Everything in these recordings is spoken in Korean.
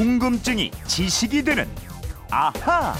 궁금증이 지식이 되는 아하.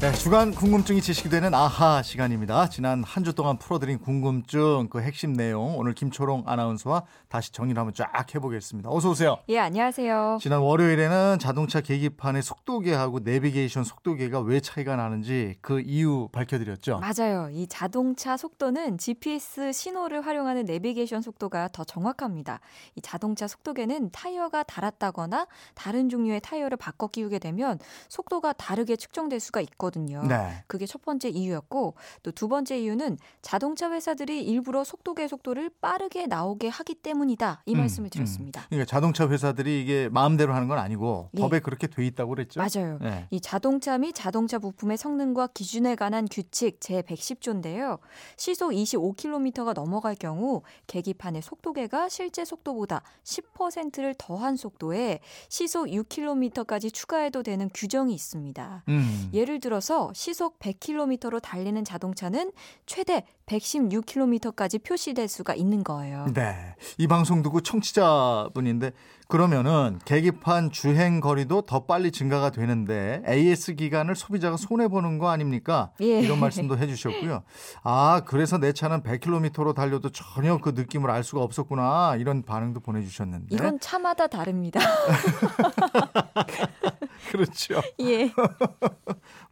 네, 주간 궁금증이 지식이 되는 아하 시간입니다. 지난 한 주 동안 풀어드린 궁금증 그 핵심 내용 오늘 김초롱 아나운서와 다시 정리를 한번 쫙 해보겠습니다. 어서 오세요. 예, 안녕하세요. 지난 월요일에는 자동차 계기판의 속도계하고 내비게이션 속도계가 왜 차이가 나는지 그 이유 밝혀드렸죠. 맞아요. 이 자동차 속도는 GPS 신호를 활용하는 내비게이션 속도가 더 정확합니다. 이 자동차 속도계는 타이어가 닳았다거나 다른 종류의 타이어를 바꿔 끼우게 되면 속도가 다르게 측정될 수가 있거든요. 네. 그게 첫 번째 이유였고 또 두 번째 이유는 자동차 회사들이 일부러 속도계 속도를 빠르게 나오게 하기 때문이다. 이 음, 말씀을 음. 드렸습니다. 그러니까 자동차 회사들이 이게 마음대로 하는 건 아니고 예. 법에 그렇게 돼 있다고 그랬죠. 맞아요. 네. 이 자동차 및 자동차 부품의 성능과 기준에 관한 규칙 제110조인데요. 시속 25km가 넘어갈 경우 계기판의 속도계가 실제 속도보다 10%를 더한 속도에 시속 6km까지 추가해도 되는 규정이 있습니다. 음. 예를 들어 서 시속 100km로 달리는 자동차는 최대 116km까지 표시될 수가 있는 거예요. 네. 이 방송 듣고 청취자분인데 그러면은 계기판 주행 거리도 더 빨리 증가가 되는데 AS 기간을 소비자가 손해 보는 거 아닙니까? 예. 이런 말씀도 해 주셨고요. 아, 그래서 내 차는 100km로 달려도 전혀 그 느낌을 알 수가 없었구나. 이런 반응도 보내 주셨는데. 이건 차마다 다릅니다. 그렇죠. 예.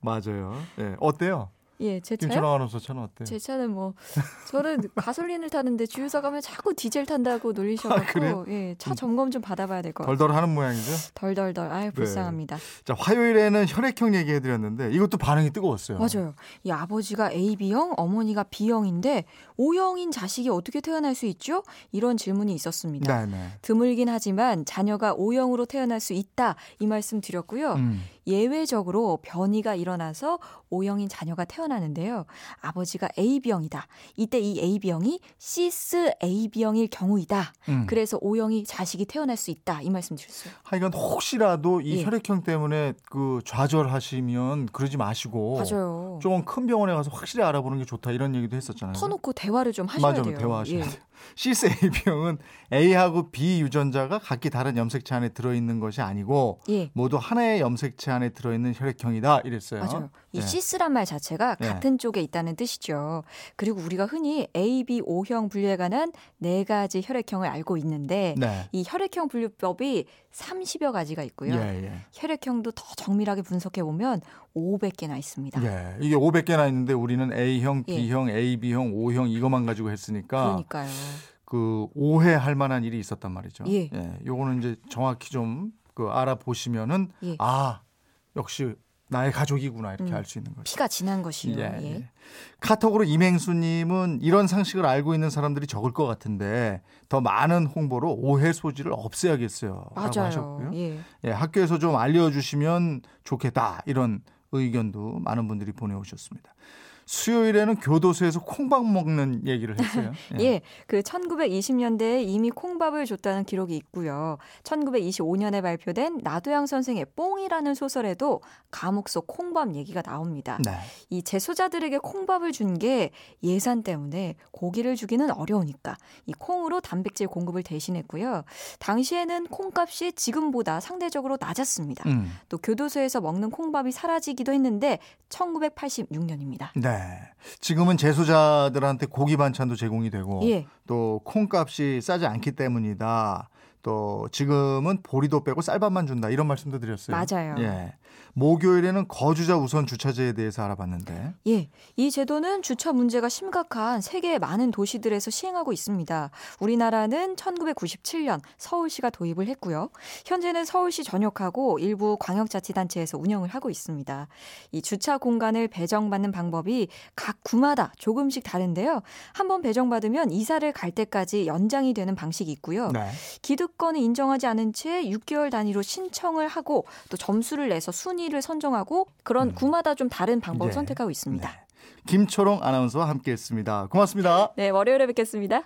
맞아요. 예. 어때요? 예, 제 차요? 김철아 아나운서 차는 어때요? 제 차는 뭐 저는 가솔린을 타는데 주유소 가면 자꾸 디젤 탄다고 아, 놀리셔갖고 그래요? 예, 차 점검 좀 받아봐야 될 것 같아요. 덜덜 하는 모양이죠. 덜덜덜. 아유 불쌍합니다. 자, 화요일에는 혈액형 얘기해 드렸는데 이것도 반응이 뜨거웠어요. 맞아요. 이 아버지가 AB형, 어머니가 B형인데 O형인 자식이 어떻게 태어날 수 있죠? 이런 질문이 있었습니다. 네, 네. 드물긴 하지만 자녀가 O형으로 태어날 수 있다 이 말씀 드렸고요. 음. 예외적으로 변이가 일어나서 O형인 자녀가 태어 나는데요. 아버지가 AB형이다. 이때 이 AB형이 cis AB형일 경우이다. 음. 그래서 O형이 자식이 태어날 수 있다. 이 말씀 드렸어요. 하여간 혹시라도 이 예. 혈액형 때문에 그 좌절하시면 그러지 마시고 맞아요. 좀 큰 병원에 가서 확실히 알아보는 게 좋다 이런 얘기도 했었잖아요. 터놓고 대화를 좀 하셔야 맞아요. 돼요. 대화하셔야 예. 돼요. 시스 A병은 A하고 B 유전자가 각기 다른 염색체 안에 들어있는 것이 아니고 예. 모두 하나의 염색체 안에 들어있는 혈액형이다 이랬어요. 맞아요. 이 네. 시스란 말 자체가 네. 같은 쪽에 있다는 뜻이죠. 그리고 우리가 흔히 A, B, O형 분류에 관한 네 가지 혈액형을 알고 있는데 네. 이 혈액형 분류법이 30여 가지가 있고요. 예, 예. 혈액형도 더 정밀하게 분석해 보면 500개나 있습니다. 예. 이게 500개나 있는데 우리는 A형, 예. B형, AB형, O형 이것만 가지고 했으니까 그러니까요. 그 오해할 만한 일이 있었단 말이죠. 예. 요거는 이제 정확히 좀 그 알아보시면은 예. 아, 역시 나의 가족이구나 이렇게 음. 알수 있는 거죠. 피가 진한 것이요. 예, 예. 예. 카톡으로 이맹수님은 이런 상식을 알고 있는 사람들이 적을 것 같은데 더 많은 홍보로 오해 소지를 없애야겠어요. 맞아요. 하셨고요. 예. 예, 학교에서 좀 알려주시면 좋겠다 이런 의견도 많은 분들이 보내오셨습니다. 수요일에는 교도소에서 콩밥 먹는 얘기를 했어요. 예, 그 1920년대에 이미 콩밥을 줬다는 기록이 있고요. 1925년에 발표된 나도양 선생의 뽕이라는 소설에도 감옥 속 콩밥 얘기가 나옵니다. 네. 이 재소자들에게 콩밥을 준 게 예산 때문에 고기를 주기는 어려우니까 이 콩으로 단백질 공급을 대신했고요. 당시에는 콩값이 지금보다 상대적으로 낮았습니다. 음. 또 교도소에서 먹는 콩밥이 사라지기도 했는데 1986년입니다. 네. 지금은 재소자들한테 고기 반찬도 제공이 되고 예. 또 콩값이 싸지 않기 때문이다. 또 지금은 보리도 빼고 쌀밥만 준다 이런 말씀도 드렸어요. 맞아요. 예. 목요일에는 거주자 우선 주차제에 대해서 알아봤는데 예, 이 제도는 주차 문제가 심각한 세계의 많은 도시들에서 시행하고 있습니다. 우리나라는 1997년 서울시가 도입을 했고요. 현재는 서울시 전역하고 일부 광역자치단체에서 운영을 하고 있습니다. 이 주차 공간을 배정받는 방법이 각 구마다 조금씩 다른데요. 한번 배정받으면 이사를 갈 때까지 연장이 되는 방식이 있고요. 네. 기득 권을 인정하지 않은 채 6개월 단위로 신청을 하고 또 점수를 내서 순위를 선정하고 그런 구마다 좀 다른 방법을 예. 선택하고 있습니다. 네. 김초롱 아나운서와 함께했습니다. 고맙습니다. 네, 월요일에 뵙겠습니다.